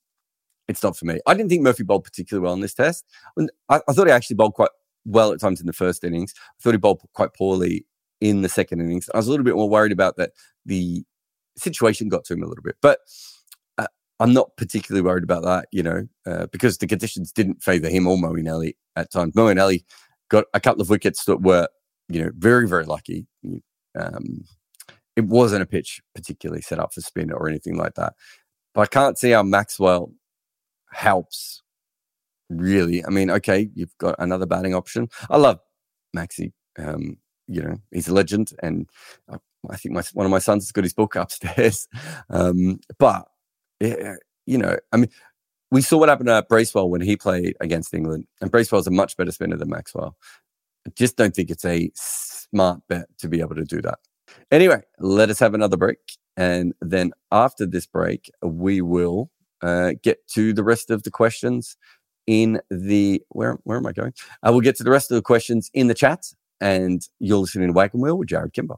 it's not for me. I didn't think Murphy bowled particularly well in this test. I, I, thought he actually bowled quite well at times in the first innings. I thought he bowled quite poorly in the second innings. I was a little bit more worried about that the situation got to him a little bit, but uh, I'm not particularly worried about that, you know, uh, because the conditions didn't favour him or Moeen Ali at times. Moeen Ali got a couple of wickets that were, you know, very, very lucky. Um, it wasn't a pitch particularly set up for spin or anything like that. But I can't see how Maxwell helps really. I mean, okay, you've got another batting option. I love Maxi. Um, you know, he's a legend, and I, I think my, one of my sons has got his book upstairs. Um, but you know, I mean, we saw what happened to Bracewell when he played against England, and Bracewell's a much better spinner than Maxwell. I just don't think it's a smart bet to be able to do that. Anyway, let us have another break. And then after this break, we will uh, get to the rest of the questions in the where where am I going? I uh, will get to the rest of the questions in the chat, and you're listening to Wagon Wheel with Jarrod Kimber.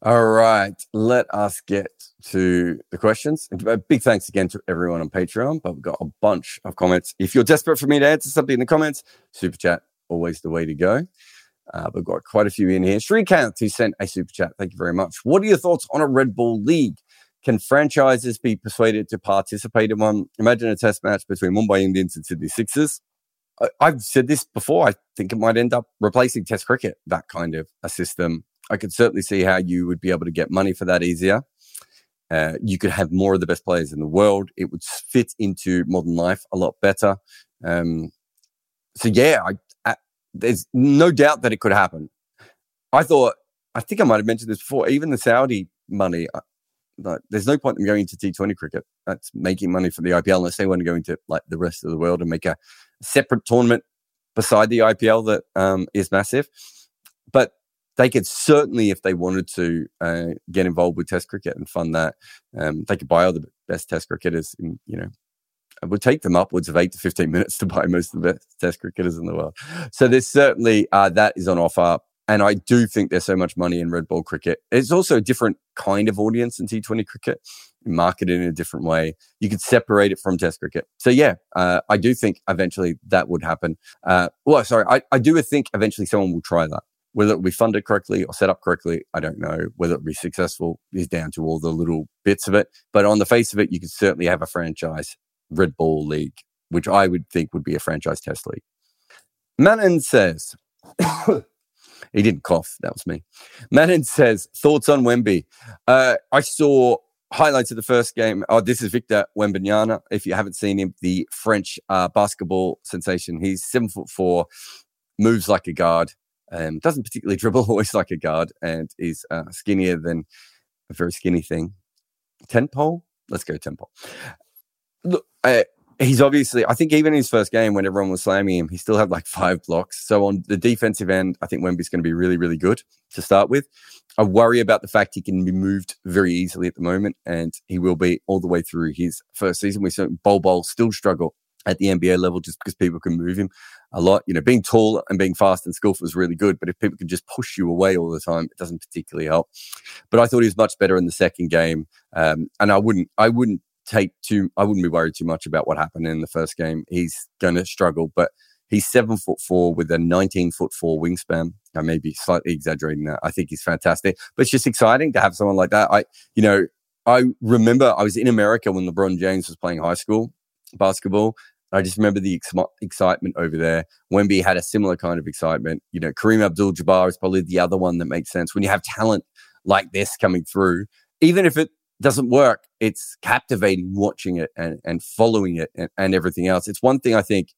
All right, let us get to the questions. And a big thanks again to everyone on Patreon. But we've got a bunch of comments. If you're desperate for me to answer something in the comments, super chat always the way to go. Uh, we've got quite a few in here. Shrikant, who sent a super chat. Thank you very much. What are your thoughts on a red ball League? Can franchises be persuaded to participate in one? Imagine a test match between Mumbai Indians and Sydney Sixers. I, I've said this before. I think it might end up replacing Test cricket, that kind of a system I could certainly see how you would be able to get money for that easier. Uh, you could have more of the best players in the world. It would fit into modern life a lot better. Um, so yeah, I, I, there's no doubt that it could happen. I thought, I think I might have mentioned this before. Even the Saudi money, uh, like, there's no point in going into T20 cricket. That's making money for the IPL unless they want to go into like the rest of the world and make a separate tournament beside the IPL that um, is massive. But they could certainly, if they wanted to, uh, get involved with Test cricket and fund that. Um, they could buy all the best Test cricketers. In, you know, it would take them upwards of eight to fifteen minutes to buy most of the best Test cricketers in the world. So there's certainly uh, that is on offer. And I do think there's so much money in red ball cricket. It's also a different kind of audience in T20 cricket, marketed in a different way. You could separate it from Test cricket. So yeah, uh, I do think eventually that would happen. Uh, well, sorry, I, I do think eventually someone will try that. Whether it will be funded correctly or set up correctly, I don't know. Whether it will be successful is down to all the little bits of it. But on the face of it, you could certainly have a franchise red ball League, which I would think would be a franchise test league. Manon says, he didn't cough. That was me. Manon says, thoughts on Wemby? Uh, I saw highlights of the first game. Oh, this is Victor Wembanyama. If you haven't seen him, the French uh, basketball sensation. He's seven foot four, moves like a guard, um, doesn't particularly dribble, always like a guard, and is uh, skinnier than a very skinny thing. Ten pole? Let's go ten pole. Look, uh, he's obviously, I think even in his first game when everyone was slamming him, he still had like five blocks. So on the defensive end, I think Wemby's going to be really, really good to start with. I worry about the fact he can be moved very easily at the moment, and he will be all the way through his first season. We saw Bol Bol still struggle at the NBA level just because people can move him a lot. You know, being tall and being fast and skillful is really good, but if people can just push you away all the time, it doesn't particularly help. But I thought he was much better in the second game, um, and I wouldn't, I wouldn't take too, I wouldn't be worried too much about what happened in the first game. He's going to struggle, but He's seven foot four with a 19 foot four wingspan. I may be slightly exaggerating that. I think he's fantastic, but it's just exciting to have someone like that. I, you know, I remember I was in America when LeBron James was playing high school basketball. I just remember the ex- excitement over there. Wemby had a similar kind of excitement. You know, Kareem Abdul Jabbar is probably the other one that makes sense. When you have talent like this coming through, even if it doesn't work, it's captivating watching it and, and following it and, and everything else. It's one thing I think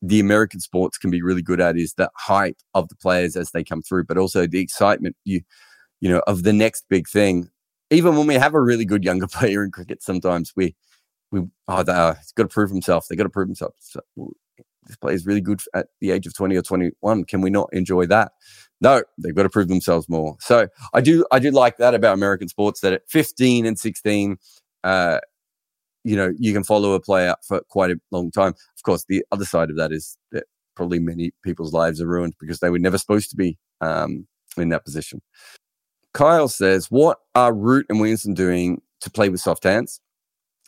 the American sports can be really good at is the hype of the players as they come through, but also the excitement you you know of the next big thing. Even when we have a really good younger player in cricket, sometimes we we oh they, he's got to prove himself. They got to prove himself. So, this player is really good at the age of twenty or twenty one. Can we not enjoy that? No, they've got to prove themselves more. So I do I do like that about American sports that at fifteen and sixteen. Uh, you know, you can follow a player for quite a long time. Of course, the other side of that is that probably many people's lives are ruined because they were never supposed to be um, in that position. Kyle says, What are Root and Williamson doing to play with soft hands?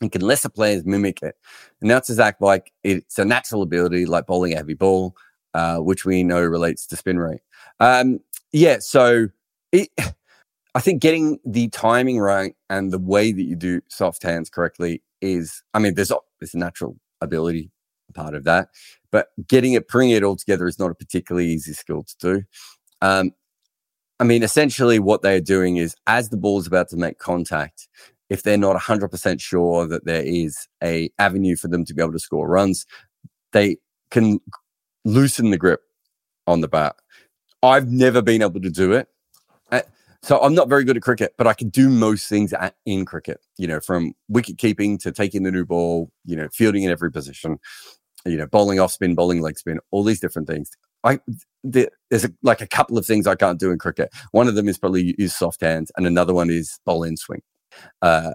And can lesser players mimic it? And that's act like it's a natural ability, like bowling a heavy ball, uh, which we know relates to spin rate. Um, yeah, so it, I think getting the timing right and the way that you do soft hands correctly is, I mean, there's, there's a natural ability part of that, but getting it, bringing it all together is not a particularly easy skill to do. Um, I mean, essentially what they're doing is as the ball is about to make contact, if they're not 100% sure that there is a avenue for them to be able to score runs, they can loosen the grip on the bat. I've never been able to do it. So I'm not very good at cricket, but I can do most things at, in cricket, you know, from wicket keeping to taking the new ball, you know, fielding in every position, you know, bowling off spin, bowling leg spin, all these different things. I, there's a, like a couple of things I can't do in cricket. One of them is probably use soft hands, and another one is bowl in swing. Uh,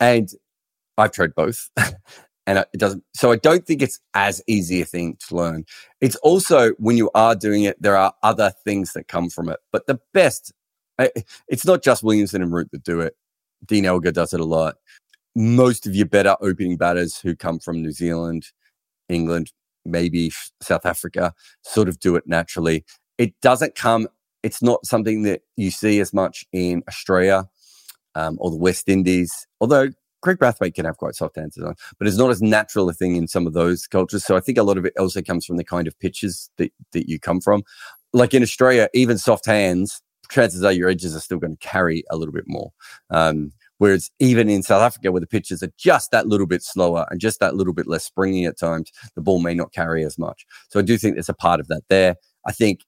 and I've tried both, and it doesn't. So I don't think it's as easy a thing to learn. It's also when you are doing it, there are other things that come from it. But the best it's not just Williamson and Root that do it. Dean Elgar does it a lot. Most of your better opening batters who come from New Zealand, England, maybe South Africa, sort of do it naturally. It doesn't come, it's not something that you see as much in Australia um, or the West Indies, although Kraigg Brathwaite can have quite soft answers on, but it's not as natural a thing in some of those cultures. So I think a lot of it also comes from the kind of pitches that, that you come from. Like in Australia, even soft hands chances are your edges are still going to carry a little bit more. Um, whereas even in South Africa, where the pitches are just that little bit slower and just that little bit less springy at times, the ball may not carry as much. So I do think there's a part of that there. I think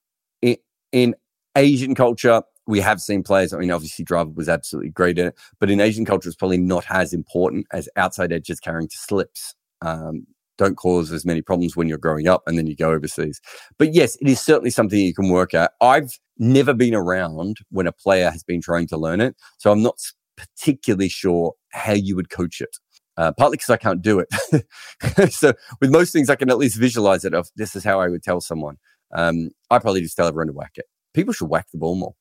in, in Asian culture, we have seen players. I mean, obviously, Dravid was absolutely great at it, but in Asian culture, it's probably not as important as outside edges carrying to slips. Um, don't cause as many problems when you're growing up and then you go overseas. But yes, it is certainly something you can work at. I've never been around when a player has been trying to learn it. So I'm not particularly sure how you would coach it. Uh, partly because I can't do it. so with most things, I can at least visualize it of this is how I would tell someone. Um, I probably just tell everyone to whack it. People should whack the ball more.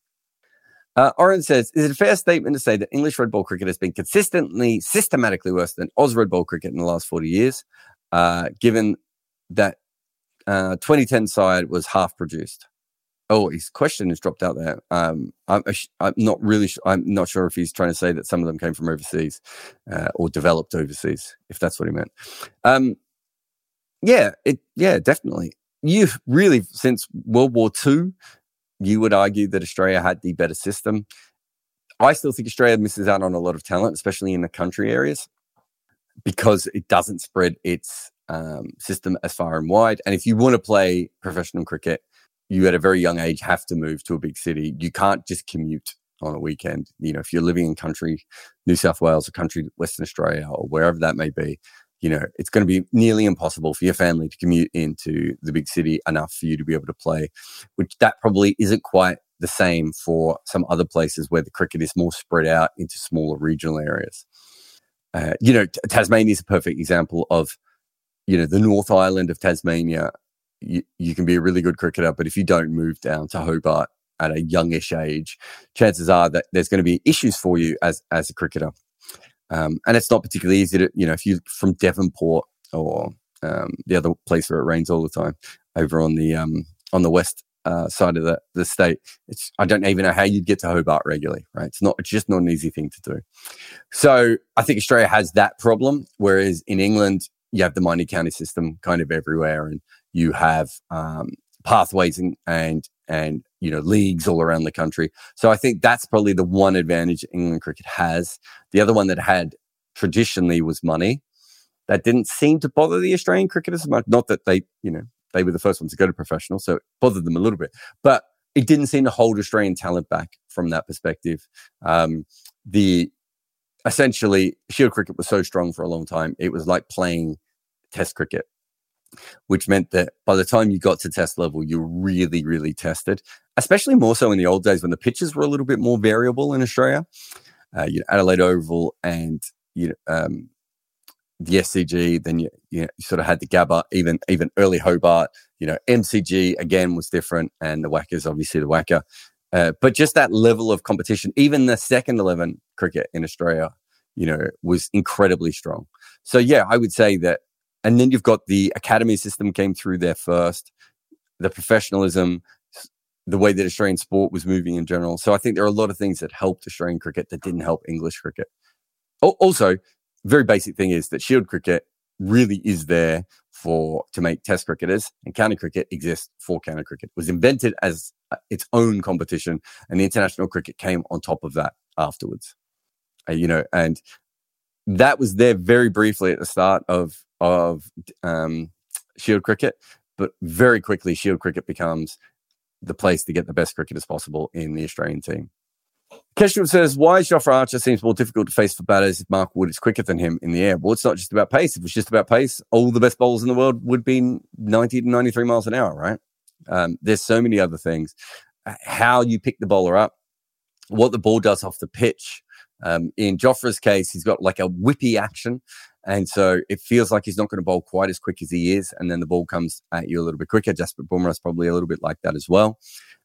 Uh, Oren says, is it a fair statement to say that English red ball cricket has been consistently, systematically worse than Oz red ball cricket in the last 40 years, uh, given that uh, 2010 side was half produced? Oh, his question has dropped out there. Um, I'm, I'm, not really. Sh- I'm not sure if he's trying to say that some of them came from overseas uh, or developed overseas, if that's what he meant. Um, yeah, it. Yeah, definitely. You've really since World War II, you would argue that Australia had the better system. I still think Australia misses out on a lot of talent, especially in the country areas, because it doesn't spread its um, system as far and wide. And if you want to play professional cricket, you at a very young age have to move to a big city. You can't just commute on a weekend. You know, if you're living in country, New South Wales or country, Western Australia or wherever that may be, you know, it's going to be nearly impossible for your family to commute into the big city enough for you to be able to play, which that probably isn't quite the same for some other places where the cricket is more spread out into smaller regional areas. Uh, you know, Tasmania is a perfect example of, you know, the North Island of Tasmania you, you can be a really good cricketer, but if you don't move down to Hobart at a youngish age, chances are that there's going to be issues for you as as a cricketer. Um, and it's not particularly easy to, you know, if you're from Devonport or um, the other place where it rains all the time, over on the um, on the west uh, side of the, the state. It's I don't even know how you'd get to Hobart regularly, right? It's not it's just not an easy thing to do. So I think Australia has that problem, whereas in England you have the minor county system kind of everywhere, and you have um, pathways and, and and you know leagues all around the country. So I think that's probably the one advantage England cricket has. The other one that had traditionally was money. That didn't seem to bother the Australian cricketers as much. Not that they, you know, they were the first ones to go to professional, so it bothered them a little bit. But it didn't seem to hold Australian talent back from that perspective. Um, the essentially Shield cricket was so strong for a long time; it was like playing Test cricket, which meant that by the time you got to Test level, you really, really tested. Especially more so in the old days when the pitches were a little bit more variable in Australia. Uh, you know, Adelaide Oval and you know, um, the SCG, then you, you, know, you, sort of had the Gabba, even even early Hobart. You know, MCG again was different, and the WACA is obviously the WACA. Uh, but just that level of competition, even the second eleven cricket in Australia, you know, was incredibly strong. So yeah, I would say that. And then you've got the academy system came through there first, the professionalism, the way that Australian sport was moving in general. So I think there are a lot of things that helped Australian cricket that didn't help English cricket. Also, very basic thing is that Shield cricket really is there for to make Test cricketers, and county cricket exists for county cricket. It was invented as uh, its own competition, and the international cricket came on top of that afterwards. Uh, you know, and that was there very briefly at the start of of um, Shield cricket, but very quickly Shield cricket becomes the place to get the best cricketers possible in the Australian team. Keshav says, why Jofra Archer seems more difficult to face for batters if Mark Wood is quicker than him in the air? Well, it's not just about pace. If it's just about pace, all the best bowlers in the world would be 90 to 93 miles an hour, right? Um, there's so many other things. How you pick the bowler up, what the ball does off the pitch. Um, in Jofra's case, he's got like a whippy action. And so it feels like he's not going to bowl quite as quick as he is. And then the ball comes at you a little bit quicker. Jasprit Bumrah's probably a little bit like that as well.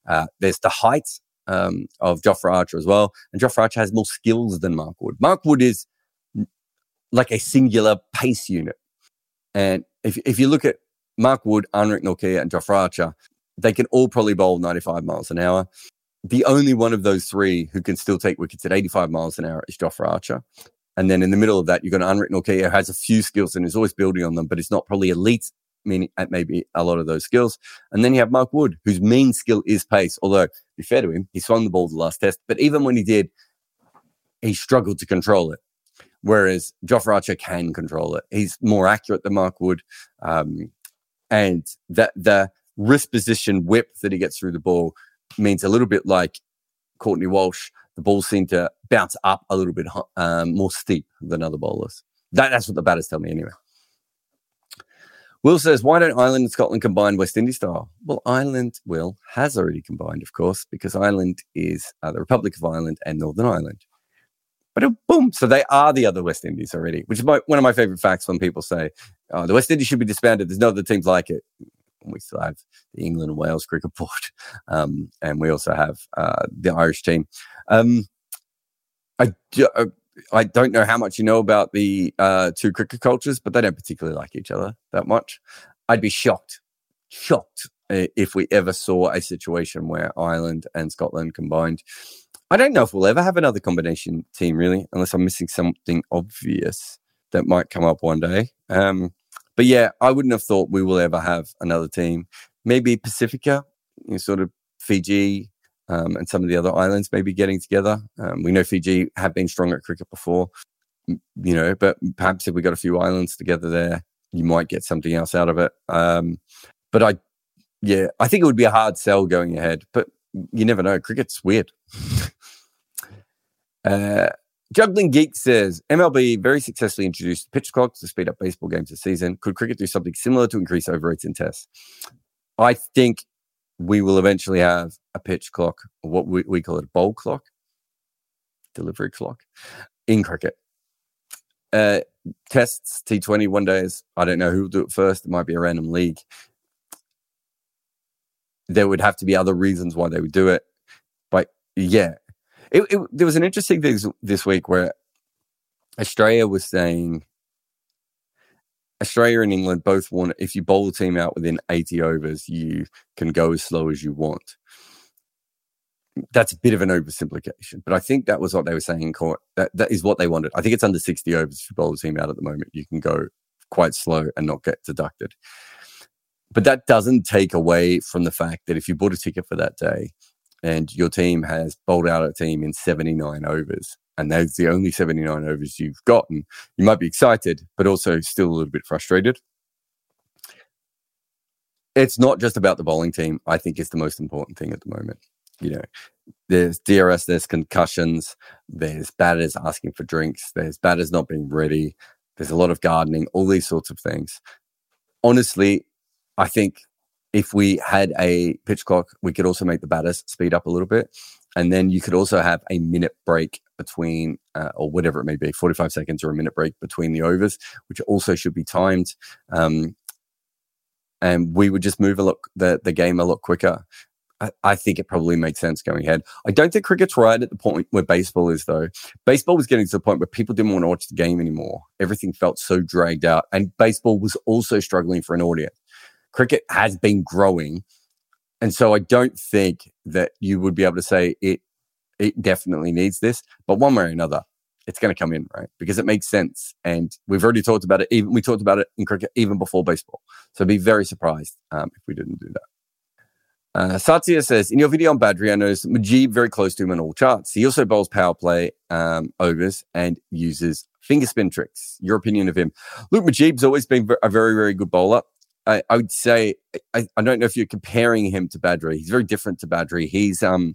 Uh, there's the height um, of Jofra Archer as well. And Jofra Archer has more skills than Mark Wood. Mark Wood is like a singular pace unit. And if, if you look at Mark Wood, Anrich Nortje, and Jofra Archer, they can all probably bowl 95 miles an hour. The only one of those three who can still take wickets at 85 miles an hour is Jofra Archer. And then in the middle of that, you've got Anrich Nortje who has a few skills and is always building on them, but it's not probably elite meaning at maybe a lot of those skills. And then you have Mark Wood, whose main skill is pace. Although, be fair to him, he swung the ball the last test, but even when he did, he struggled to control it. Whereas Jofra Archer can control it. He's more accurate than Mark Wood. Um, and that the wrist position whip that he gets through the ball means a little bit like Courtney Walsh. The ball seemed to bounce up a little bit um, more steep than other bowlers. That, that's what the batters tell me anyway. Will says, why don't Ireland and Scotland combine West Indies style? Well, Ireland, Will, has already combined, of course, because Ireland is uh, the Republic of Ireland and Northern Ireland. But boom, so they are the other West Indies already, which is my, one of my favorite facts when people say oh, the West Indies should be disbanded. There's no other teams like it. We still have the England and Wales cricket board, um, and we also have uh, the Irish team. Um, I, uh, I don't know how much you know about the uh, two cricket cultures, but they don't particularly like each other that much. I'd be shocked, shocked if we ever saw a situation where Ireland and Scotland combined. I don't know if we'll ever have another combination team, really, unless I'm missing something obvious that might come up one day. Um, but yeah, I wouldn't have thought we will ever have another team. Maybe Pacifica, you know, sort of Fiji, um, and some of the other islands maybe getting together. Um, we know Fiji have been strong at cricket before, you know, but perhaps if we got a few islands together there, you might get something else out of it. Um, but I, yeah, I think it would be a hard sell going ahead, but you never know. Cricket's weird. uh, Juggling Geek says MLB very successfully introduced pitch clocks to speed up baseball games this season. Could cricket do something similar to increase overrates in tests? I think we will eventually have a pitch clock, what we, we call it a bowl clock, delivery clock in cricket. Uh, tests T20 one days. I don't know who will do it first. It might be a random league. There would have to be other reasons why they would do it. But yeah, it, it, there was an interesting thing this week where Australia was saying Australia and England both want, if you bowl the team out within 80 overs, you can go as slow as you want. That's a bit of an oversimplification, but I think that was what they were saying in court. That, that is what they wanted. I think it's under 60 overs if you bowl a team out at the moment. You can go quite slow and not get deducted. But that doesn't take away from the fact that if you bought a ticket for that day and your team has bowled out a team in 79 overs, and that's the only 79 overs you've gotten, you might be excited, but also still a little bit frustrated. It's not just about the bowling team. I think it's the most important thing at the moment. You know, there's DRS, there's concussions, there's batters asking for drinks, there's batters not being ready, there's a lot of gardening, all these sorts of things. Honestly, I think if we had a pitch clock, we could also make the batters speed up a little bit. And then you could also have a minute break between, uh, or whatever it may be, 45 seconds or a minute break between the overs, which also should be timed. Um, and we would just move a lot, the, the game a lot quicker. I, I think it probably makes sense going ahead. I don't think cricket's right at the point where baseball is, though. Baseball was getting to the point where people didn't want to watch the game anymore. Everything felt so dragged out. And baseball was also struggling for an audience cricket has been growing. And so I don't think that you would be able to say it it definitely needs this, but one way or another, it's going to come in, right? Because it makes sense. And we've already talked about it. Even we talked about it in cricket even before baseball. So I'd be very surprised um, if we didn't do that. Uh, Satya says, in your video on Badree, I noticed Mujeeb very close to him on all charts. He also bowls power play um, overs and uses finger spin tricks. Your opinion of him? Luke Mujeeb's always been a very, very good bowler. I, I would say I, I, don't know if you're comparing him to Badree. He's very different to Badree. He's um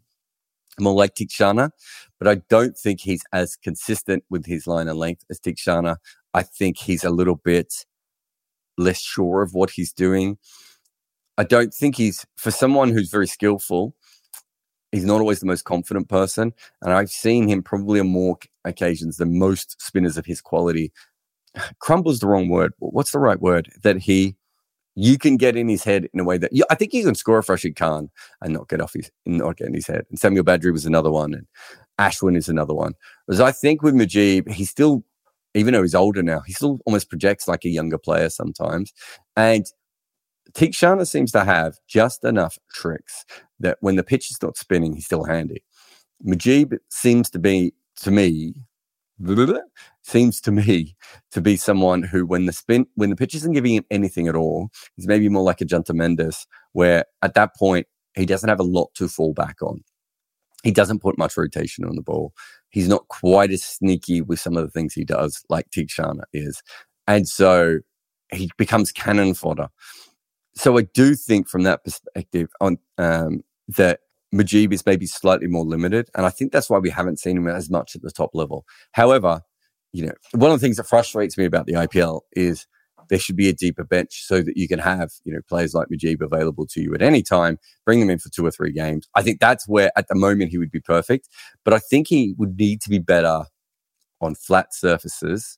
more like Theekshana, but I don't think he's as consistent with his line and length as Theekshana. I think he's a little bit less sure of what he's doing. I don't think he's for someone who's very skillful. He's not always the most confident person, and I've seen him probably on more occasions than most spinners of his quality. Crumbles the wrong word. What's the right word? That he you can get in his head in a way that you, I think you can score a Rashid Khan and not get off his not get in his head. And Samuel Badree was another one, and Ashwin is another one. Because I think with Mujeeb, he still, even though he's older now, he still almost projects like a younger player sometimes. And Theekshana seems to have just enough tricks that when the pitch is not spinning, he's still handy. Mujeeb seems to be, to me, seems to me to be someone who, when the spin, when the pitch isn't giving him anything at all, he's maybe more like a Junta Mendes, where at that point he doesn't have a lot to fall back on. He doesn't put much rotation on the ball. He's not quite as sneaky with some of the things he does, like Theekshana is, and so he becomes cannon fodder. So I do think, from that perspective, on um, that Mujeeb is maybe slightly more limited. And I think that's why we haven't seen him as much at the top level. However, you know, one of the things that frustrates me about the IPL is there should be a deeper bench so that you can have, you know, players like Mujeeb available to you at any time, bring them in for two or three games. I think that's where at the moment he would be perfect. But I think he would need to be better on flat surfaces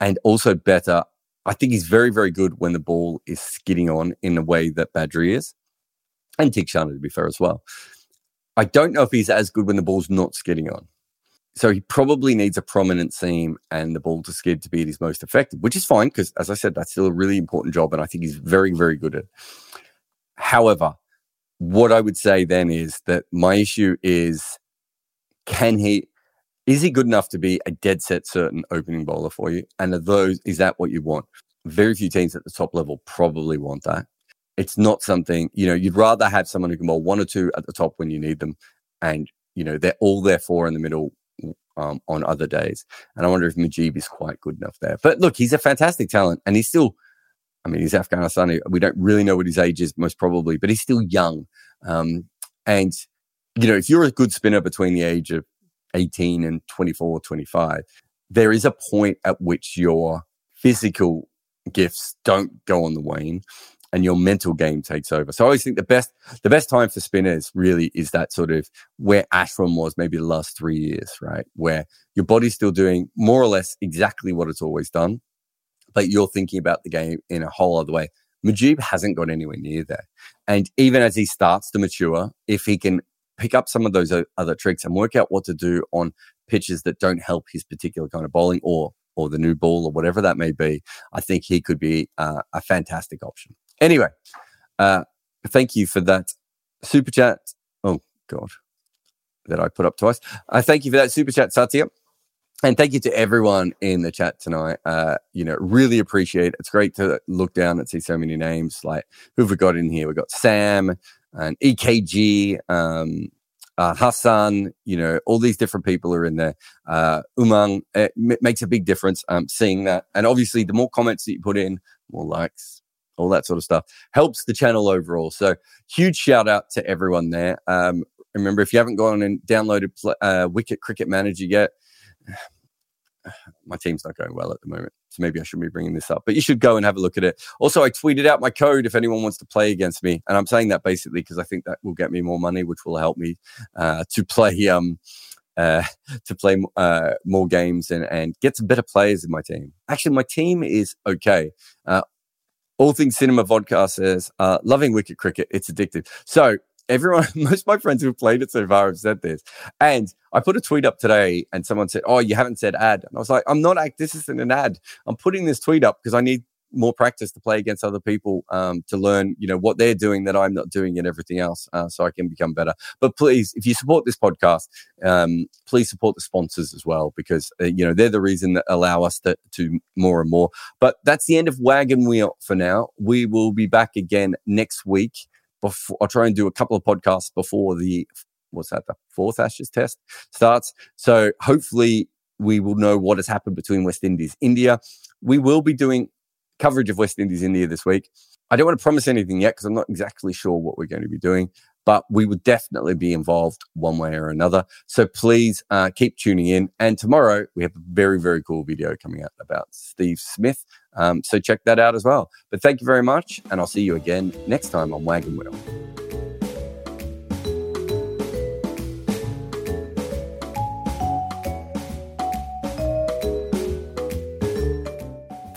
and also better. I think he's very, very good when the ball is skidding on in the way that Badree is. And Theekshana, to be fair, as well. I don't know if he's as good when the ball's not skidding on. So he probably needs a prominent seam and the ball to skid to be at his most effective, which is fine because, as I said, that's still a really important job, and I think he's very, very good at. it. However, what I would say then is that my issue is, can he? Is he good enough to be a dead set certain opening bowler for you? And are those is that what you want? Very few teams at the top level probably want that it's not something you know you'd rather have someone who can bowl one or two at the top when you need them and you know they're all there for in the middle um, on other days. And i wonder if Mujeeb is quite good enough there. But look he's a fantastic talent and he's still i mean he's afghanistan we don't really know what his age is most probably but he's still young. Um, and you know if you're a good spinner between the age of 18 and 24 25 there is a point at which your physical gifts don't go on the wane and your mental game takes over. So I always think the best the best time for spinners really is that sort of where Ashwin was maybe the last three years, right? Where your body's still doing more or less exactly what it's always done, but you're thinking about the game in a whole other way. Mujeeb hasn't got anywhere near there. And even as he starts to mature, if he can pick up some of those other tricks and work out what to do on pitches that don't help his particular kind of bowling or or the new ball or whatever that may be, I think he could be uh, a fantastic option. Anyway, uh, thank you for that super chat. Oh God, that I put up twice. I uh, thank you for that super chat, Satya. And thank you to everyone in the chat tonight. Uh, you know, really appreciate it. It's great to look down and see so many names. Like who've we got in here? We've got Sam and EKG, um, uh, Hassan, you know, all these different people are in there. Uh, Umang, it m- makes a big difference um, seeing that. And obviously, the more comments that you put in, more likes, all that sort of stuff helps the channel overall. So, huge shout out to everyone there. Um, remember, if you haven't gone and downloaded uh, Wicket Cricket Manager yet, my team's not going well at the moment. So maybe I shouldn't be bringing this up, but you should go and have a look at it. Also, I tweeted out my code if anyone wants to play against me. And I'm saying that basically because I think that will get me more money, which will help me uh, to play, um, uh, to play uh, more games and, and get some better players in my team. Actually, my team is okay. Uh, all things cinema vodka says, uh, loving wicket cricket. It's addictive. So everyone, most of my friends who've played it so far have said this. And I put a tweet up today and someone said, Oh, you haven't said ad. And I was like, I'm not, act- this isn't an ad. I'm putting this tweet up because I need more practice to play against other people um, to learn, you know, what they're doing that I'm not doing and everything else, uh, so I can become better. But please, if you support this podcast, um, please support the sponsors as well because uh, you know they're the reason that allow us to, to more and more. But that's the end of Wagon Wheel for now. We will be back again next week before I'll try and do a couple of podcasts before the what's that the fourth Ashes test starts. So hopefully we will know what has happened between West Indies India. We will be doing coverage of West Indies India this week. I don't want to promise anything yet because I'm not exactly sure what we're going to be doing but we would definitely be involved one way or another. So please uh, keep tuning in. And tomorrow we have a very, very cool video coming out about Steve Smith. Um, so check that out as well. But thank you very much. And I'll see you again next time on Wagon Wheel.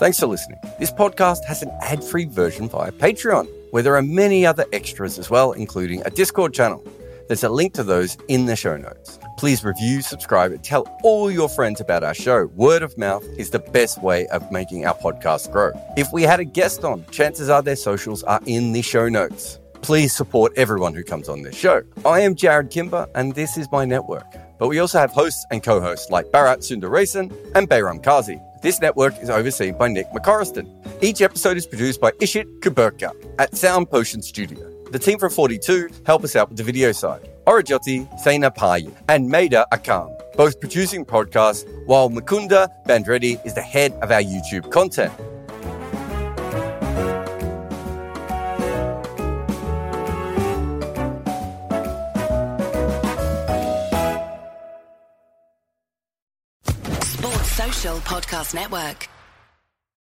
Thanks for listening. This podcast has an ad free version via Patreon where there are many other extras as well, including a Discord channel. There's a link to those in the show notes. Please review, subscribe, and tell all your friends about our show. Word of mouth is the best way of making our podcast grow. If we had a guest on, chances are their socials are in the show notes. Please support everyone who comes on this show. I am Jarrod Kimber, and this is my network. But we also have hosts and co hosts like Bharat Sundaresan and Bayram Kazi. This network is overseen by Nick McCorriston. Each episode is produced by Ishit Kuberkar at Sound Potion Studio. The team from 42 help us out with the video side. Aurojyoti, Sena Payi, and Maida Akam, both producing podcasts, while Mukunda Bandreddi is the head of our YouTube content. Podcast Network.